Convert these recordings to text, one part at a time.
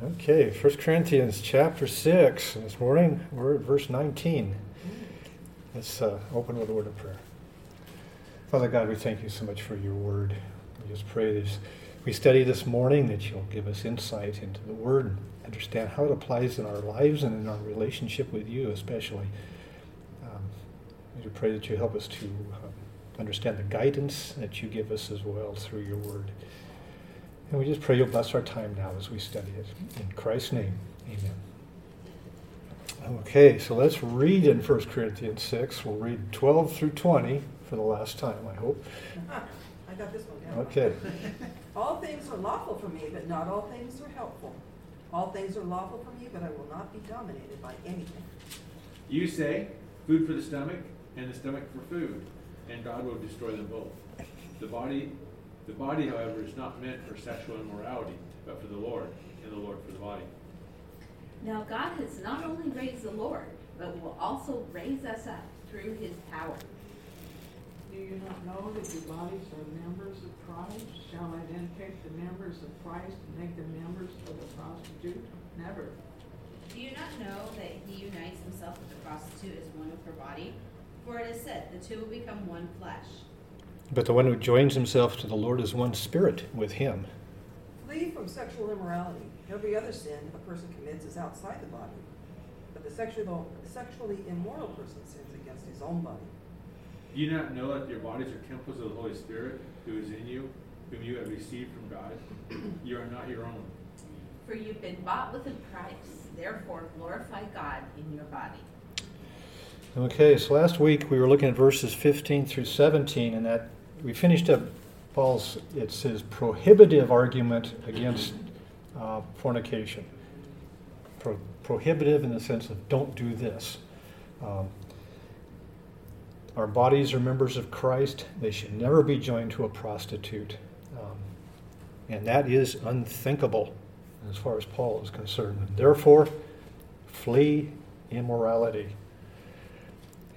Okay, 1 Corinthians chapter 6. This morning we're at verse 19. Let's uh, open with a word of prayer. Father God, we thank you so much for your word. We just pray that we study this morning that you'll give us insight into the word and understand how it applies in our lives and in our relationship with you, especially. Um, we pray that you help us to um, understand the guidance that you give us as well through your word. And we just pray you'll bless our time now as we study it. In Christ's name, amen. Okay, so let's read in 1 Corinthians 6. We'll read 12 through 20 for the last time, I hope. I got this one down. Okay. All things are lawful for me, but not all things are helpful. All things are lawful for me, but I will not be dominated by anything. You say, food for the stomach, and the stomach for food, and God will destroy them both. The body the body, however, is not meant for sexual immorality, but for the Lord, and the Lord for the body. Now God has not only raised the Lord, but will also raise us up through his power. Do you not know that your bodies are members of Christ? Shall I then take the members of Christ and make them members of a prostitute? Never. Do you not know that he unites himself with the prostitute as one with her body? For it is said, the two will become one flesh. But the one who joins himself to the Lord is one spirit with him. Flee from sexual immorality. Every other sin a person commits is outside the body. But the sexually, sexually immoral person sins against his own body. Do you not know that your bodies are temples of the Holy Spirit who is in you, whom you have received from God? you are not your own. For you've been bought with a price. Therefore, glorify God in your body. Okay, so last week we were looking at verses 15 through 17, and that we finished up Paul's, it's his prohibitive argument against uh, fornication. Pro- prohibitive in the sense of don't do this. Um, our bodies are members of Christ. They should never be joined to a prostitute. Um, and that is unthinkable as far as Paul is concerned. And therefore, flee immorality,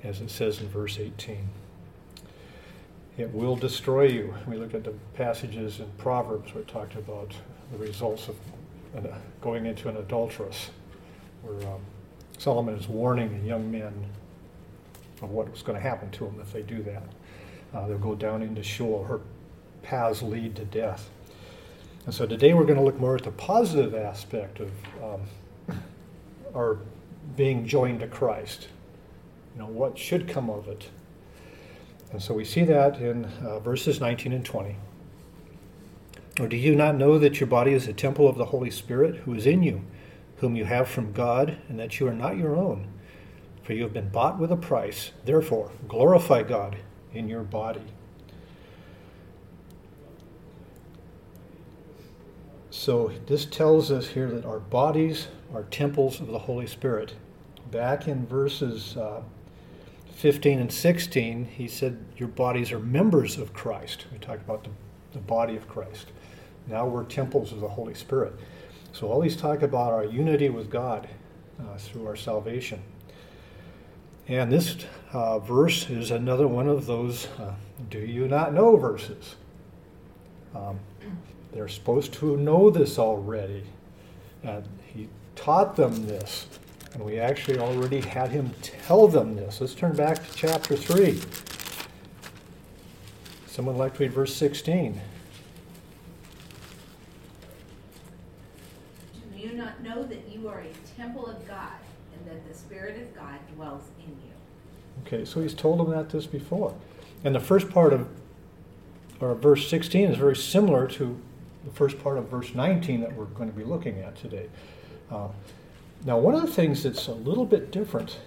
as it says in verse 18 it will destroy you. We look at the passages in Proverbs where it talked about the results of going into an adulteress, where um, Solomon is warning the young men of what was going to happen to them if they do that. Uh, they'll go down into Sheol. Her paths lead to death. And so today we're going to look more at the positive aspect of um, our being joined to Christ. You know, what should come of it? And so we see that in uh, verses 19 and 20. Or do you not know that your body is a temple of the Holy Spirit who is in you, whom you have from God, and that you are not your own? For you have been bought with a price. Therefore, glorify God in your body. So this tells us here that our bodies are temples of the Holy Spirit. Back in verses uh, 15 and 16, he said, Your bodies are members of Christ. We talked about the, the body of Christ. Now we're temples of the Holy Spirit. So all these talk about our unity with God uh, through our salvation. And this uh, verse is another one of those uh, do you not know verses. Um, they're supposed to know this already. And he taught them this. And we actually already had him tell them this. Let's turn back to chapter 3. Someone like to read verse 16. Do you not know that you are a temple of God and that the Spirit of God dwells in you? Okay, so he's told them that this before. And the first part of or verse 16 is very similar to the first part of verse 19 that we're going to be looking at today. Uh, now, one of the things that's a little bit different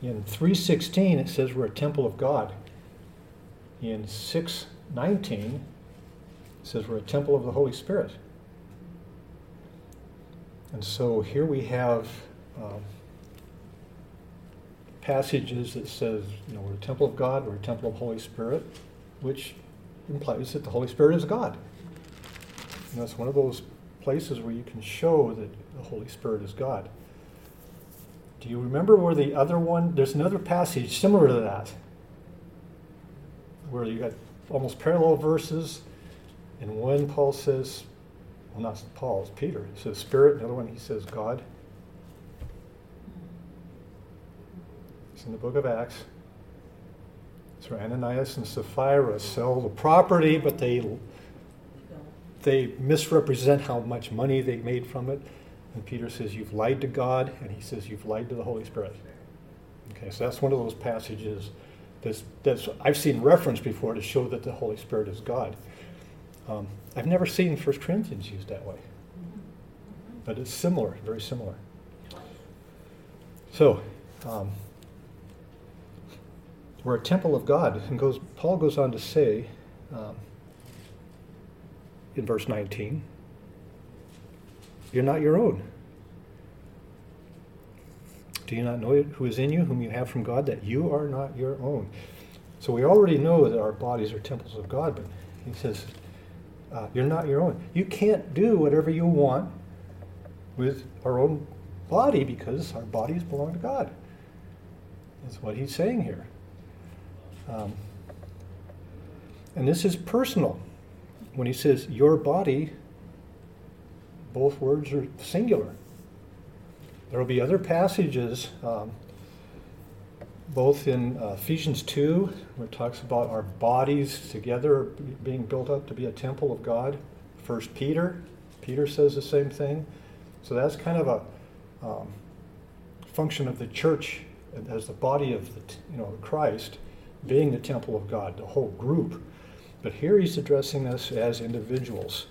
in 316 it says we're a temple of God. In 619 it says we're a temple of the Holy Spirit. And so here we have um, passages that says, you know, we're a temple of God, we're a temple of Holy Spirit, which implies that the Holy Spirit is God. And that's one of those places where you can show that the Holy Spirit is God. Do you remember where the other one, there's another passage similar to that, where you got almost parallel verses, and one Paul says, well, not Paul, it's Peter. He says Spirit. Another one, he says God. It's in the book of Acts. So Ananias and Sapphira sell the property, but they they misrepresent how much money they made from it. And Peter says, You've lied to God, and he says, You've lied to the Holy Spirit. Okay, so that's one of those passages that's, that's I've seen referenced before to show that the Holy Spirit is God. Um, I've never seen 1 Corinthians used that way, but it's similar, very similar. So, um, we're a temple of God, and goes. Paul goes on to say um, in verse 19, "You're not your own." Do you not know it, who is in you, whom you have from God, that you are not your own? So we already know that our bodies are temples of God, but he says, uh, You're not your own. You can't do whatever you want with our own body because our bodies belong to God. That's what he's saying here. Um, and this is personal. When he says your body, both words are singular. There will be other passages, um, both in uh, Ephesians 2, where it talks about our bodies together being built up to be a temple of God. First Peter, Peter says the same thing. So that's kind of a um, function of the church as the body of the, you know Christ being the temple of God, the whole group. But here he's addressing us as individuals.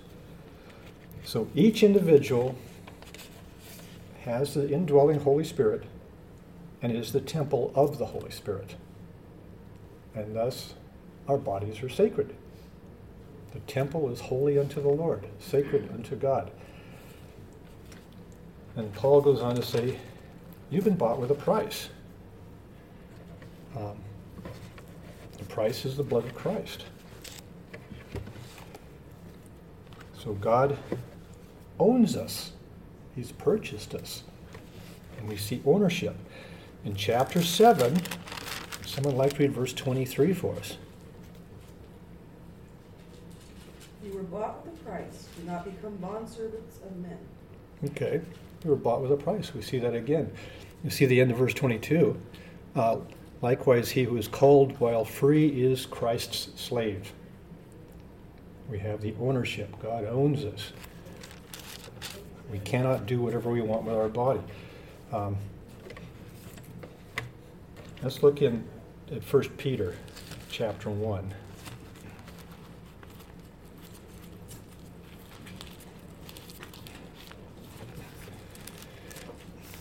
So each individual has the indwelling Holy Spirit and is the temple of the Holy Spirit. And thus, our bodies are sacred. The temple is holy unto the Lord, sacred unto God. And Paul goes on to say, You've been bought with a price. Um, the price is the blood of Christ. So God owns us. He's purchased us. And we see ownership. In chapter 7, someone like to read verse 23 for us. You were bought with a price. Do not become bondservants of men. Okay. You were bought with a price. We see that again. You see the end of verse 22. Uh, Likewise, he who is called while free is Christ's slave. We have the ownership. God owns us. We cannot do whatever we want with our body. Um, let's look in at 1 Peter chapter 1.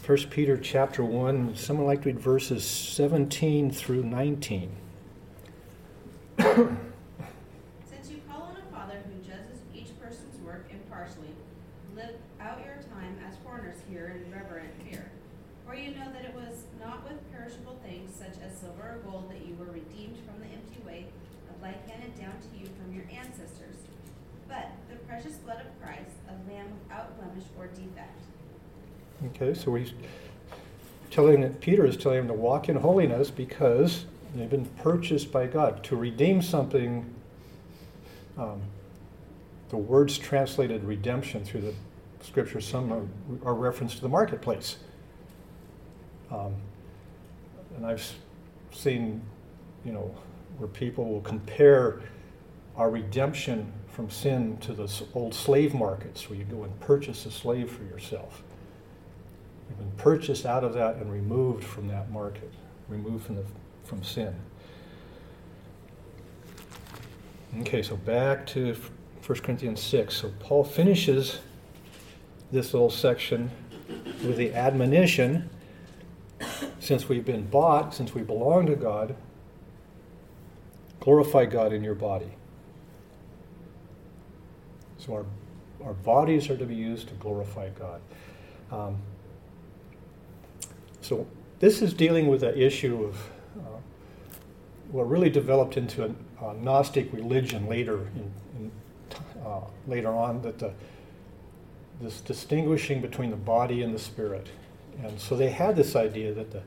1 Peter chapter 1, someone like to read verses 17 through 19. Since you call on a Father who judges each person's work impartially, live out your time as foreigners here in reverent fear. For you know that it was not with perishable things such as silver or gold that you were redeemed from the empty way of life handed down to you from your ancestors, but the precious blood of Christ, a lamb without blemish or defect. Okay, so he's telling that Peter is telling him to walk in holiness because they've been purchased by God to redeem something. Um, the words translated redemption through the scripture, some are, are reference to the marketplace. Um, and I've seen, you know, where people will compare our redemption from sin to the old slave markets where you go and purchase a slave for yourself. We've been purchased out of that and removed from that market, removed from, the, from sin. Okay, so back to 1 Corinthians 6. So Paul finishes this little section with the admonition since we've been bought, since we belong to God, glorify God in your body. So our, our bodies are to be used to glorify God. Um, so this is dealing with the issue of uh, what really developed into a, a Gnostic religion later in, in uh, later on that the, this distinguishing between the body and the spirit. And so they had this idea that the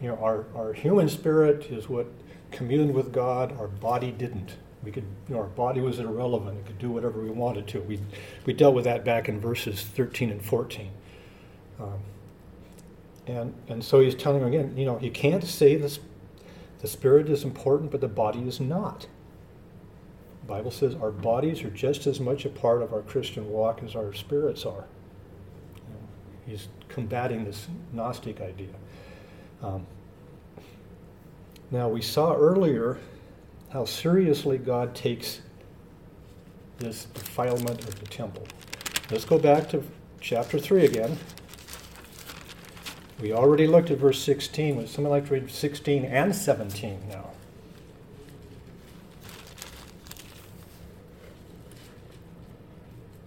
you know our, our human spirit is what communed with God, our body didn't. We could, you know, our body was irrelevant. It could do whatever we wanted to. We, we dealt with that back in verses 13 and 14. Um, and, and so he's telling them again, you know, you can't say this, the spirit is important, but the body is not. The Bible says our bodies are just as much a part of our Christian walk as our spirits are. You know, he's combating this Gnostic idea. Um, now, we saw earlier how seriously God takes this defilement of the temple. Let's go back to chapter 3 again. We already looked at verse 16. Would someone like to read 16 and 17 now?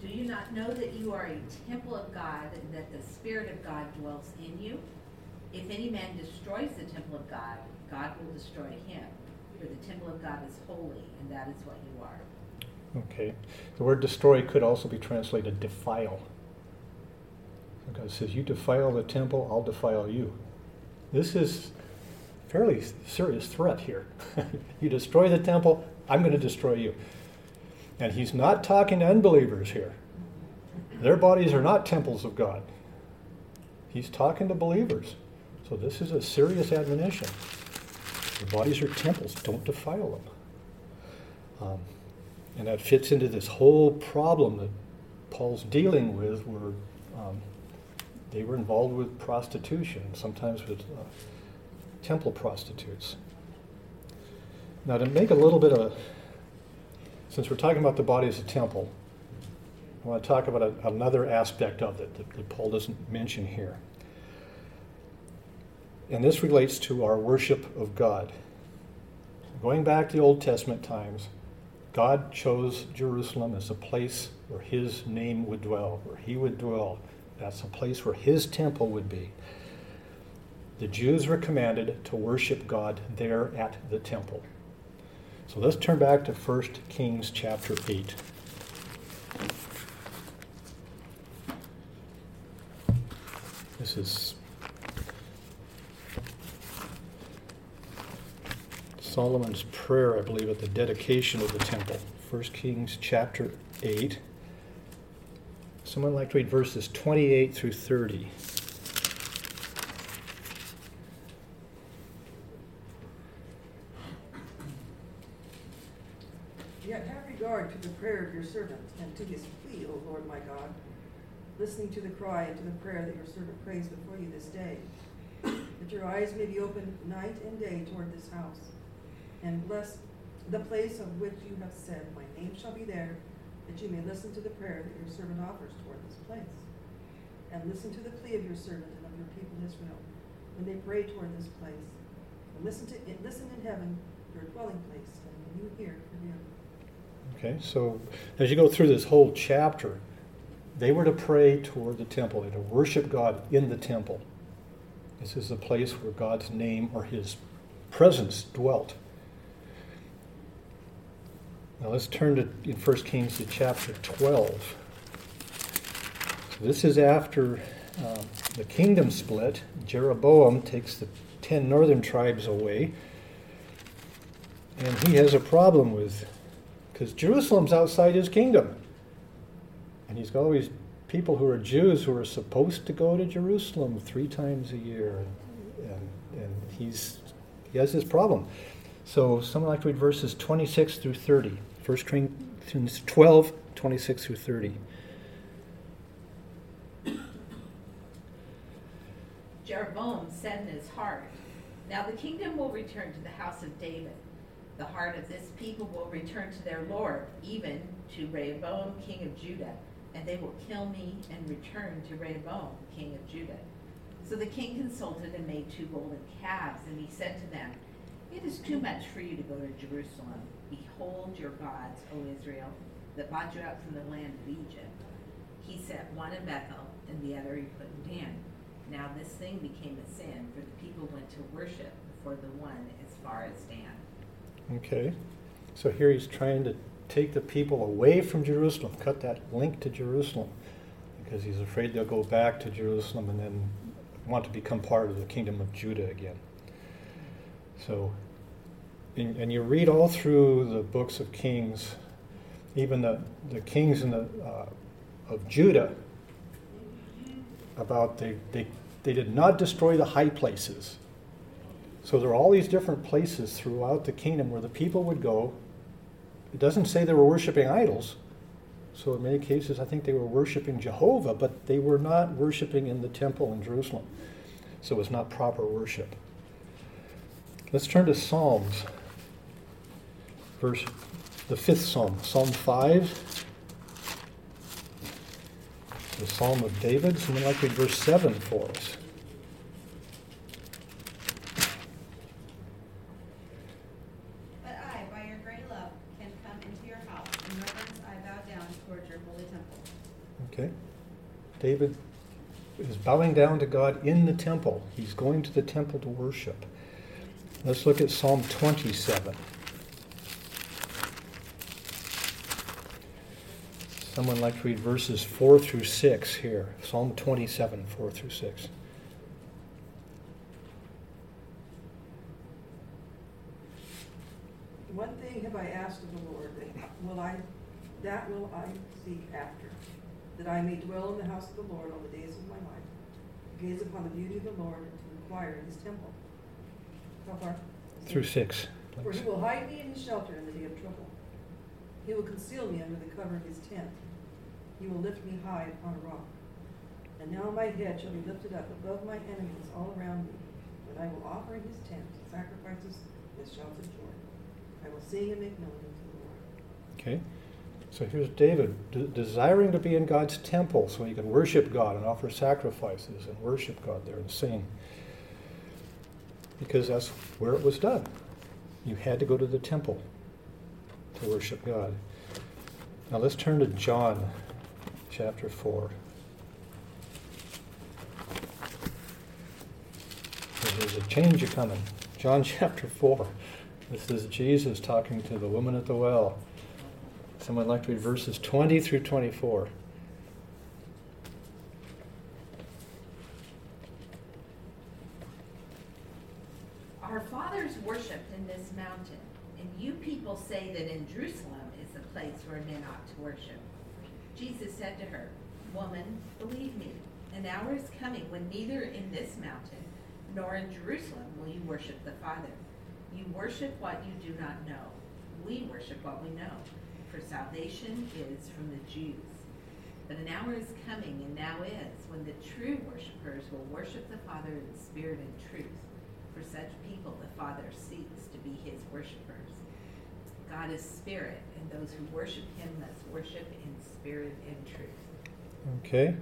Do you not know that you are a temple of God and that the Spirit of God dwells in you? If any man destroys the temple of God, God will destroy him. For the temple of God is holy, and that is what you are. Okay. The word destroy could also be translated defile. God says, You defile the temple, I'll defile you. This is fairly serious threat here. you destroy the temple, I'm going to destroy you. And he's not talking to unbelievers here. Their bodies are not temples of God. He's talking to believers. So this is a serious admonition. Your bodies are temples, don't defile them. Um, and that fits into this whole problem that Paul's dealing with, where um, they were involved with prostitution, sometimes with uh, temple prostitutes. Now, to make a little bit of, since we're talking about the body as a temple, I want to talk about a, another aspect of it that, that Paul doesn't mention here. And this relates to our worship of God. Going back to the Old Testament times, God chose Jerusalem as a place where his name would dwell, where he would dwell. That's a place where his temple would be. The Jews were commanded to worship God there at the temple. So let's turn back to 1 Kings chapter 8. This is Solomon's prayer, I believe, at the dedication of the temple. 1 Kings chapter 8. Someone like to read verses 28 through 30. Yet have regard to the prayer of your servant and to his plea, O Lord my God, listening to the cry and to the prayer that your servant prays before you this day, that your eyes may be open night and day toward this house, and bless the place of which you have said, My name shall be there, that you may listen to the prayer that your servant offers toward this place. And listen to the plea of your servant and of your people Israel, when they pray toward this place. And listen to listen in heaven, your dwelling place, and you hear, forgive. Okay, so as you go through this whole chapter, they were to pray toward the temple, they were to worship God in the temple. This is the place where God's name or his presence dwelt. Now let's turn to in 1 Kings to chapter 12. So this is after um, the kingdom split. Jeroboam takes the ten northern tribes away, and he has a problem with because Jerusalem's outside his kingdom. And he's got all these people who are Jews who are supposed to go to Jerusalem three times a year. And, and, and he's, he has this problem. So someone like to read verses 26 through 30. 1 Corinthians 12, 26 through 30. Jeroboam said in his heart, Now the kingdom will return to the house of David. The heart of this people will return to their Lord, even to Rehoboam, king of Judah, and they will kill me and return to Rehoboam, king of Judah. So the king consulted and made two golden calves, and he said to them, It is too much for you to go to Jerusalem. Behold your gods, O Israel, that brought you out from the land of Egypt. He set one in Bethel, and the other he put in Dan. Now this thing became a sin, for the people went to worship before the one as far as Dan. Okay. So here he's trying to take the people away from Jerusalem, cut that link to Jerusalem, because he's afraid they'll go back to Jerusalem and then want to become part of the kingdom of Judah again. So and, and you read all through the books of Kings, even the, the kings in the, uh, of Judah, about they, they, they did not destroy the high places. So there are all these different places throughout the kingdom where the people would go. It doesn't say they were worshiping idols. So in many cases, I think they were worshiping Jehovah, but they were not worshiping in the temple in Jerusalem. So it was not proper worship. Let's turn to Psalms. Verse the fifth psalm, Psalm 5. The Psalm of David. Someone like read verse 7 for us. But I, by your great love, can come into your house. In reverence I bow down towards your holy temple. Okay? David is bowing down to God in the temple. He's going to the temple to worship. Let's look at Psalm 27. Someone like to read verses 4 through 6 here. Psalm 27, 4 through 6. One thing have I asked of the Lord, will I, that will I seek after, that I may dwell in the house of the Lord all the days of my life, to gaze upon the beauty of the Lord and to inquire in his temple. How far? Through 6. For he will hide me in his shelter in the day of trouble. He will conceal me under the cover of his tent. He will lift me high upon a rock. And now my head shall be lifted up above my enemies all around me, and I will offer in his tent sacrifices with shouts of joy. I will sing and make melody to the Lord. Okay? So here's David de- desiring to be in God's temple so he can worship God and offer sacrifices and worship God there and sing. Because that's where it was done. You had to go to the temple to worship God. Now let's turn to John chapter 4. There's a change a coming. John chapter 4. This is Jesus talking to the woman at the well. Someone like to read verses 20 through 24. Our fathers worshipped in this mountain, and you people say that in Jerusalem is the place where men ought to worship. Jesus said to her, Woman, believe me, an hour is coming when neither in this mountain nor in Jerusalem will you worship the Father. You worship what you do not know. We worship what we know, for salvation is from the Jews. But an hour is coming, and now is, when the true worshipers will worship the Father in spirit and truth. For such people the Father seeks to be his worshipers. God is spirit, and those who worship him must worship in spirit and truth. Okay?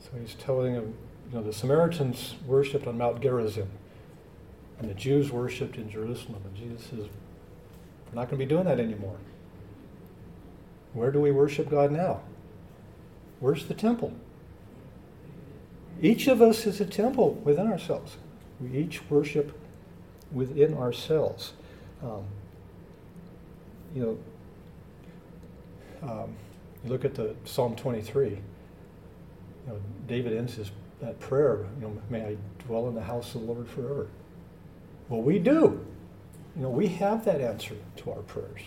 So he's telling them, you know, the Samaritans worshipped on Mount Gerizim, and the Jews worshipped in Jerusalem. And Jesus says, we're not going to be doing that anymore. Where do we worship God now? Where's the temple? Each of us is a temple within ourselves. We each worship within ourselves. Um, you know, um, you look at the Psalm 23. You know, David ends his that prayer. You know, may I dwell in the house of the Lord forever. Well, we do. You know, we have that answer to our prayers.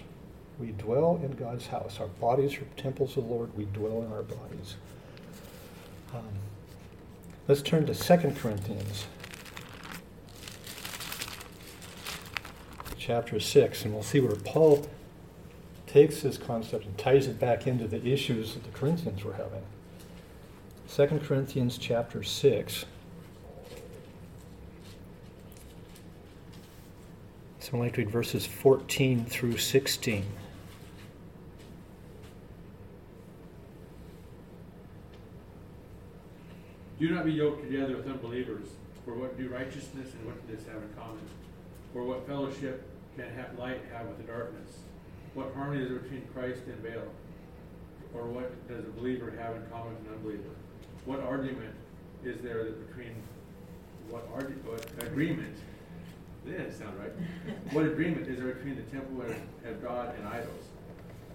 We dwell in God's house. Our bodies are temples of the Lord. We dwell in our bodies. Um, let's turn to 2 Corinthians chapter 6, and we'll see where Paul takes this concept and ties it back into the issues that the Corinthians were having. 2 Corinthians chapter 6. Someone like to read verses 14 through 16. Do not be yoked together with unbelievers. For what do righteousness and wickedness have in common? For what fellowship can have light have with the darkness? What harmony is there between Christ and Baal? Or what does a believer have in common with an unbeliever? What argument is there that between what, argu- what agreement? That didn't sound right. What agreement is there between the temple of, of God and idols?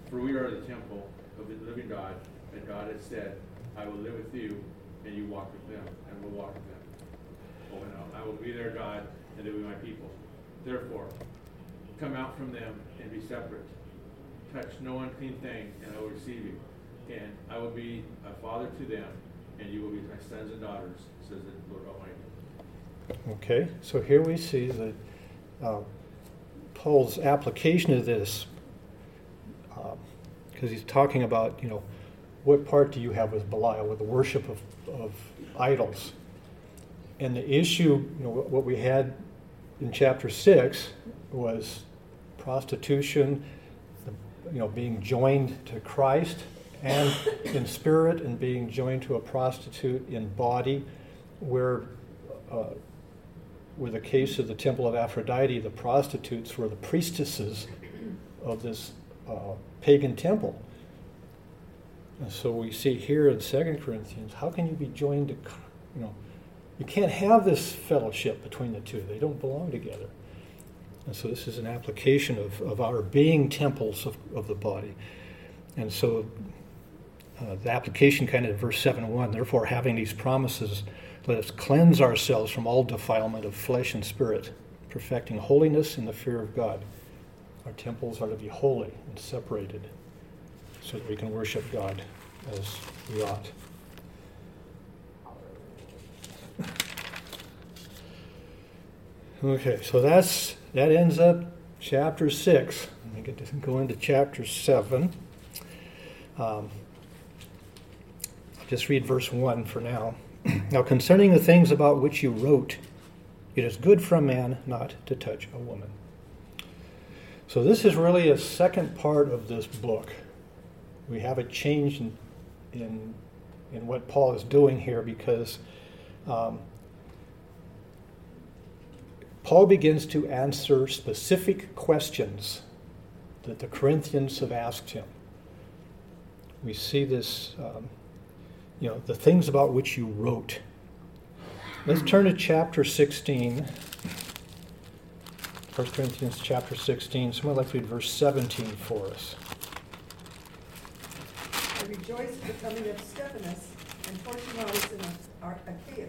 For we are the temple of the living God, and God has said, I will live with you, and you walk with them, and will walk with them. Oh, and I will be their God, and they will be my people. Therefore, come out from them and be separate. Touch no unclean thing, and I will receive you. And I will be a father to them, and you will be my sons and daughters, says the Lord Almighty. Okay, so here we see that uh, Paul's application of this, because he's talking about, you know, what part do you have with Belial, with the worship of, of idols? And the issue, you know, what we had in chapter six was prostitution, you know, being joined to Christ and in spirit, and being joined to a prostitute in body, where, uh, with the case of the temple of Aphrodite, the prostitutes were the priestesses of this uh, pagan temple. And so we see here in 2 Corinthians, how can you be joined to, you know, you can't have this fellowship between the two. They don't belong together. And so this is an application of, of our being temples of, of the body. And so uh, the application kind of verse 7 1 therefore, having these promises, let us cleanse ourselves from all defilement of flesh and spirit, perfecting holiness in the fear of God. Our temples are to be holy and separated so that we can worship God as we ought. Okay, so that's that ends up chapter six. Let me get to go into chapter seven. Um, I'll just read verse one for now. now, concerning the things about which you wrote, it is good for a man not to touch a woman. So this is really a second part of this book. We have a change in in, in what Paul is doing here because um, Paul begins to answer specific questions that the Corinthians have asked him. We see this, um, you know, the things about which you wrote. Let's turn to chapter 16. 1 Corinthians chapter 16. Someone like to read verse 17 for us. I rejoice at the coming of Stephanus and Fortunatus and Ar- Achaeus, like, yeah,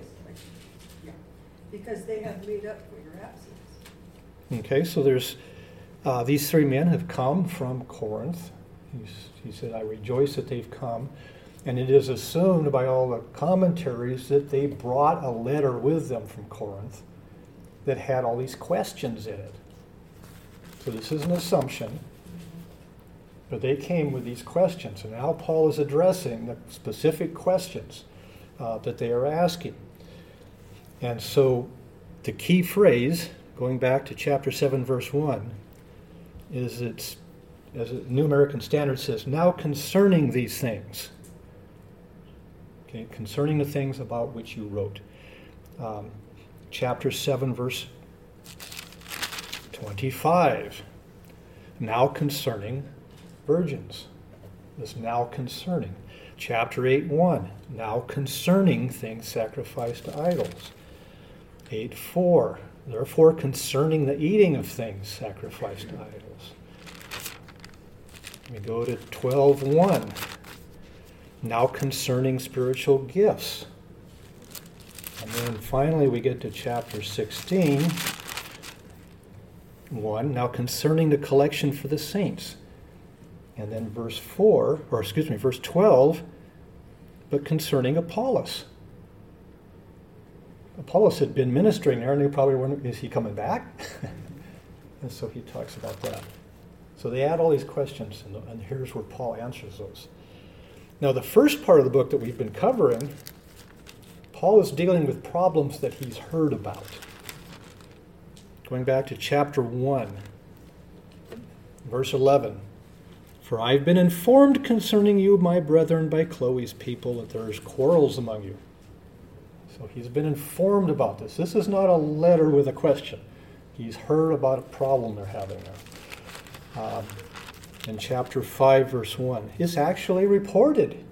because they have made up for your absence. Okay, so there's uh, these three men have come from Corinth. He's, he said, I rejoice that they've come. And it is assumed by all the commentaries that they brought a letter with them from Corinth that had all these questions in it. So this is an assumption. But they came with these questions. And now Paul is addressing the specific questions uh, that they are asking. And so the key phrase, going back to chapter 7, verse 1, is it's, as a New American Standard says, now concerning these things. Okay, concerning the things about which you wrote. Um, chapter 7, verse 25. Now concerning virgins. This now concerning. Chapter 8, 1. Now concerning things sacrificed to idols. 8, 4. Therefore, concerning the eating of things sacrificed to idols. We go to 12, 1. Now concerning spiritual gifts. And then finally, we get to chapter 16, 1. Now concerning the collection for the saints. And then verse 4, or excuse me, verse 12, but concerning Apollos. Apollos had been ministering there, and they probably wondering, is he coming back? and so he talks about that. So they add all these questions, and, and here's where Paul answers those. Now, the first part of the book that we've been covering, Paul is dealing with problems that he's heard about. Going back to chapter 1, verse 11. For I have been informed concerning you, my brethren, by Chloe's people, that there is quarrels among you. So he's been informed about this. This is not a letter with a question. He's heard about a problem they're having there. Um, in chapter 5, verse 1, it's actually reported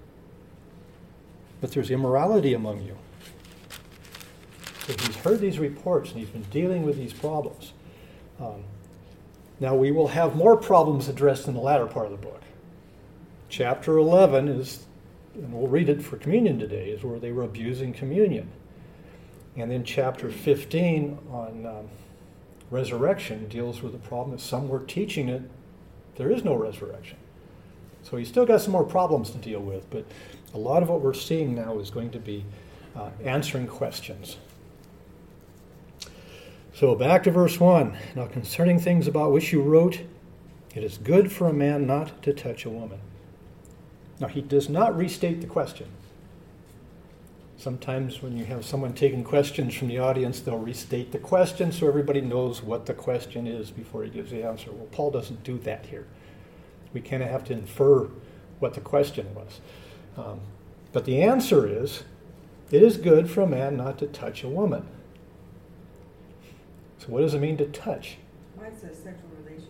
that there's immorality among you. So he's heard these reports and he's been dealing with these problems. Um, now we will have more problems addressed in the latter part of the book. Chapter 11 is, and we'll read it for communion today, is where they were abusing communion. And then chapter 15 on um, resurrection deals with the problem that some were teaching it there is no resurrection. So he's still got some more problems to deal with, but a lot of what we're seeing now is going to be uh, answering questions. So back to verse 1. Now, concerning things about which you wrote, it is good for a man not to touch a woman. Now, he does not restate the question. Sometimes when you have someone taking questions from the audience, they'll restate the question so everybody knows what the question is before he gives the answer. Well, Paul doesn't do that here. We kind of have to infer what the question was. Um, but the answer is it is good for a man not to touch a woman. So, what does it mean to touch? Mine says sexual relations.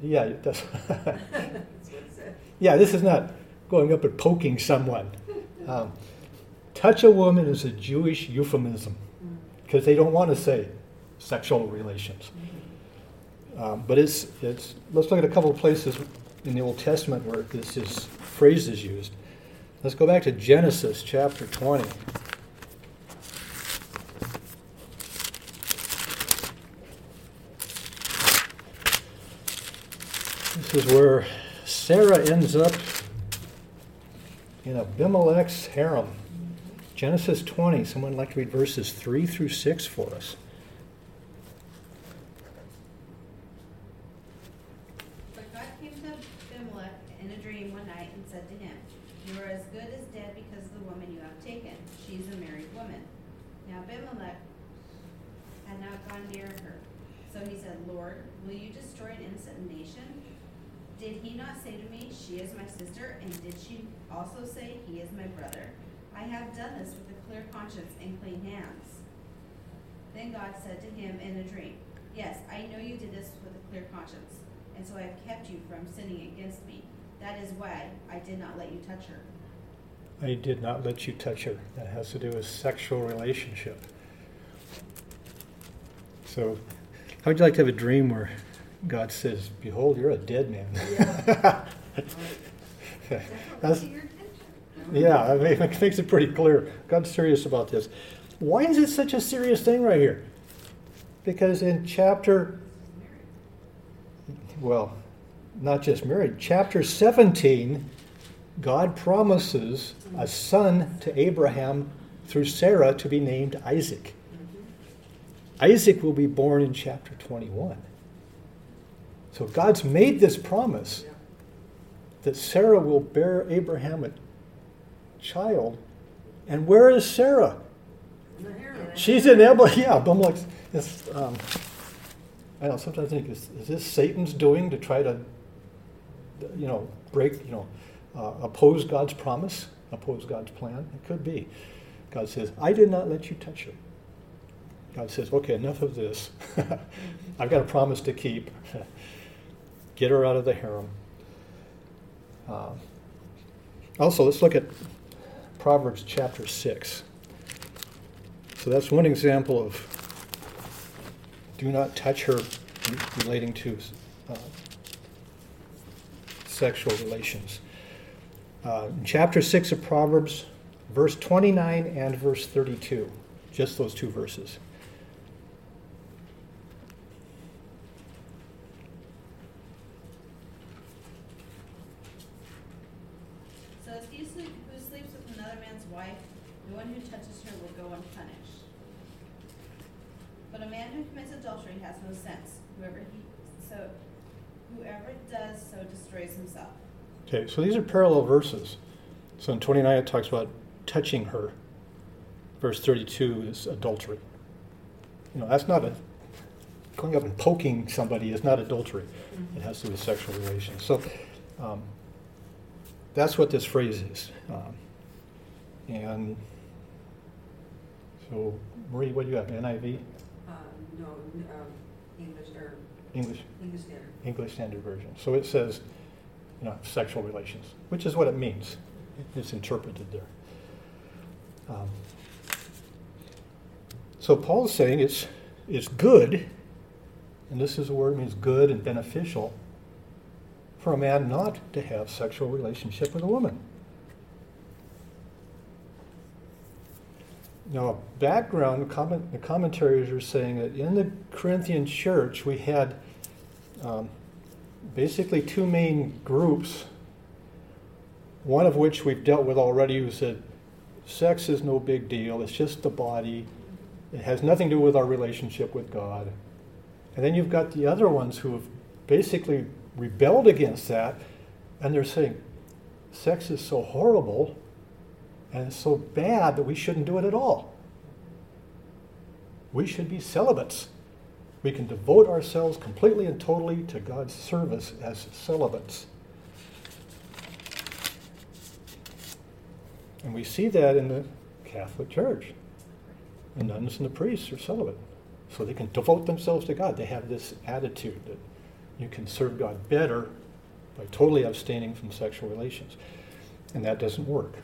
Yeah, that's. That's what it said. yeah, this is not going up and poking someone. Um, touch a woman is a Jewish euphemism because they don't want to say sexual relations. Um, but it's, it's, let's look at a couple of places in the Old Testament where this is, phrase is used. Let's go back to Genesis chapter 20. This is where Sarah ends up in Abimelech's harem. Genesis 20. Someone like to read verses 3 through 6 for us. But God came to Abimelech in a dream one night and said to him, You are as good as dead because of the woman you have taken. She is a married woman. Now Abimelech had not gone near her. So he said, Lord, will you destroy an innocent nation? Did he not say to me, She is my sister? And did she also say, He is my brother? I have done this with a clear conscience and clean hands. Then God said to him in a dream, Yes, I know you did this with a clear conscience, and so I have kept you from sinning against me. That is why I did not let you touch her. I did not let you touch her. That has to do with sexual relationship. So, how would you like to have a dream where God says, Behold, you're a dead man? That's, yeah, I mean, it makes it pretty clear. God's serious about this. Why is it such a serious thing right here? Because in chapter, well, not just married, chapter 17, God promises a son to Abraham through Sarah to be named Isaac. Isaac will be born in chapter 21. So God's made this promise that Sarah will bear Abraham a child. And where is Sarah? Harem. She's in Abimelech. Yeah, Abimelech's. It's, um, I know. Sometimes I think is, is this Satan's doing to try to, you know, break, you know, uh, oppose God's promise, oppose God's plan? It could be. God says, "I did not let you touch her." God says, "Okay, enough of this. I've got a promise to keep. Get her out of the harem." Uh, also, let's look at Proverbs chapter six. So that's one example of do not touch her relating to uh, sexual relations. Uh, chapter 6 of Proverbs, verse 29 and verse 32, just those two verses. So if he sleep, who sleeps with another man's wife, the one who touches her will go unpunished. But a man who commits adultery has no sense. Whoever he so whoever does so destroys himself. Okay, so these are parallel verses. So in 29 it talks about touching her. Verse 32 is adultery. You know, that's not a going up and poking somebody is not adultery. It has to do with sexual relations. So um, that's what this phrase is. Um, and so, Marie, what do you have? NIV, Uh, no, um, English, or English, English Standard. English Standard Version. So it says, know, sexual relations, which is what it means. It's interpreted there. Um, so is saying it's it's good, and this is a word that means good and beneficial, for a man not to have sexual relationship with a woman. Now, background, comment, the commentaries are saying that in the Corinthian church we had um, basically two main groups, one of which we've dealt with already, who said sex is no big deal, it's just the body, it has nothing to do with our relationship with God. And then you've got the other ones who have basically rebelled against that, and they're saying sex is so horrible and it's so bad that we shouldn't do it at all. We should be celibates. We can devote ourselves completely and totally to God's service as celibates. And we see that in the Catholic Church. The nuns and the priests are celibate. So they can devote themselves to God. They have this attitude that you can serve God better by totally abstaining from sexual relations. And that doesn't work.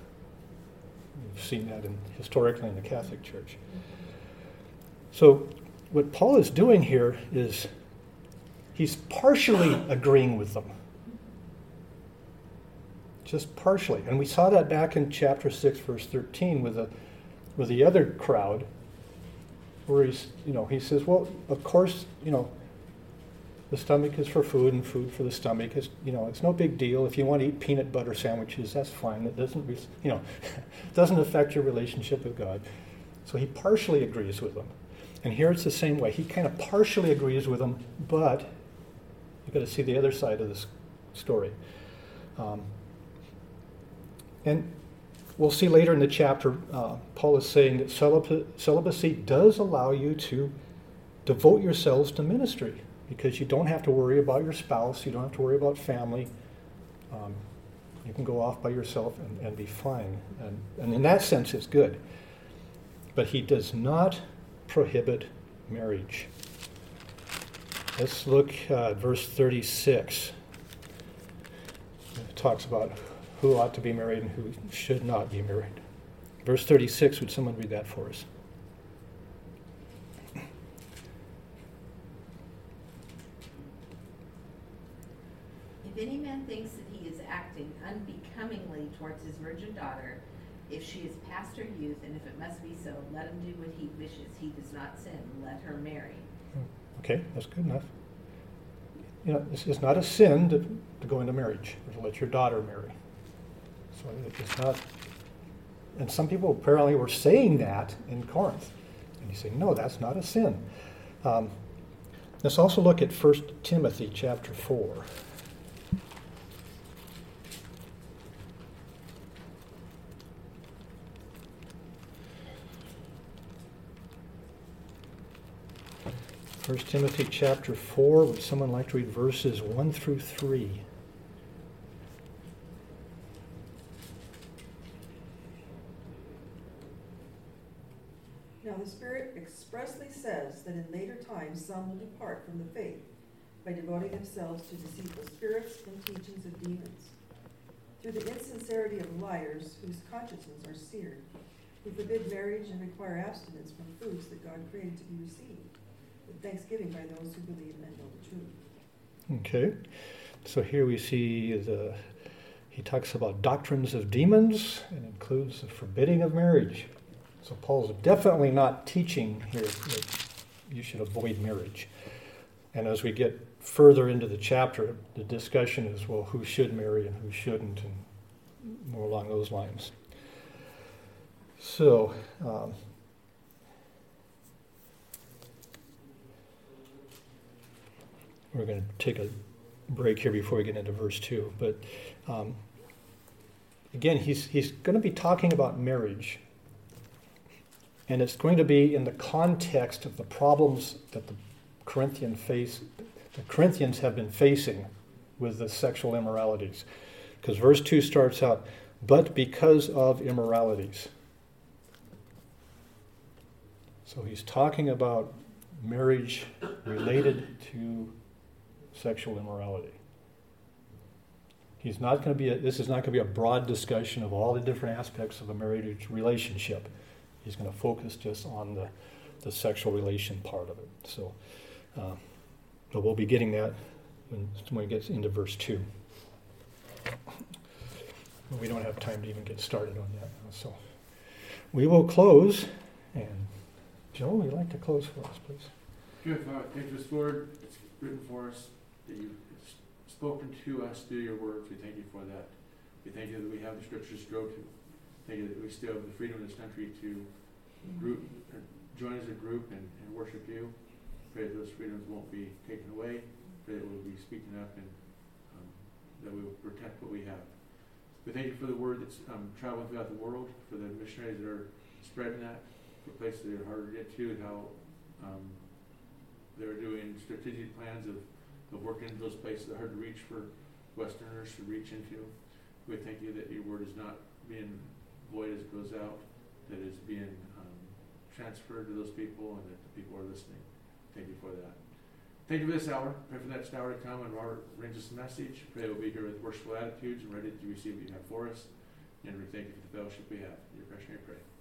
We've seen that in, historically in the Catholic Church. So, what Paul is doing here is he's partially agreeing with them. Just partially. And we saw that back in chapter 6, verse 13, with, the with the other crowd, where he's, you know, he says, well, of course, you know, the stomach is for food and food for the stomach is you know it's no big deal if you want to eat peanut butter sandwiches that's fine it doesn't you know doesn't affect your relationship with god so he partially agrees with them and here it's the same way he kind of partially agrees with them but you've got to see the other side of this story um, and we'll see later in the chapter uh, paul is saying that celibacy does allow you to devote yourselves to ministry because you don't have to worry about your spouse, you don't have to worry about family. Um, you can go off by yourself and, and be fine. And, and in that sense, it's good. But he does not prohibit marriage. Let's look uh, at verse 36. It talks about who ought to be married and who should not be married. Verse 36, would someone read that for us? If any man thinks that he is acting unbecomingly towards his virgin daughter, if she is past her youth, and if it must be so, let him do what he wishes. He does not sin. Let her marry. Okay, that's good enough. You know, it's, it's not a sin to, to go into marriage or to let your daughter marry. So it's not. And some people apparently were saying that in Corinth. And you say, no, that's not a sin. Um, let's also look at 1 Timothy chapter 4. First Timothy chapter 4. Would someone like to read verses 1 through 3? Now the Spirit expressly says that in later times some will depart from the faith by devoting themselves to deceitful spirits and teachings of demons, through the insincerity of liars whose consciences are seared, who forbid marriage and require abstinence from foods that God created to be received thanksgiving by those who believe and know the truth. Okay. So here we see the he talks about doctrines of demons and includes the forbidding of marriage. So Paul's definitely not teaching here that you should avoid marriage. And as we get further into the chapter, the discussion is well, who should marry and who shouldn't, and more along those lines. So, um, we're going to take a break here before we get into verse 2. But um, again, he's, he's going to be talking about marriage. And it's going to be in the context of the problems that the Corinthian face, the Corinthians have been facing with the sexual immoralities. Because verse 2 starts out, but because of immoralities. So he's talking about marriage related to sexual immorality. He's not going to be. A, this is not going to be a broad discussion of all the different aspects of a marriage relationship. He's going to focus just on the, the sexual relation part of it. So, uh, but we'll be getting that when, when it gets into verse two. But We don't have time to even get started on that. Now, So, we will close And Joe, would you like to close for us, please? Good, Father, thank you word, it's written for us, that you've spoken to us through your words, we thank you for that. We thank you that we have the scriptures to go to. Thank you that we still have the freedom in this country to group, join as a group and, and worship you. Pray that those freedoms won't be taken away, pray that we'll be speaking up and, um, that we will protect what we have. We thank you for the word that's, um, traveling throughout the world, for the missionaries that are spreading that, for places that are harder to get to, and how, um, they're doing strategic plans of, of working into those places that are hard to reach for Westerners to reach into. We thank you that your word is not being void as it goes out, that it's being um, transferred to those people and that the people are listening. Thank you for that. Thank you for this hour. Pray for the next hour to come and Robert brings us a message. Pray we'll be here with worshipful attitudes and ready to receive what you have for us. And we thank you for the fellowship we have. In your precious name pray.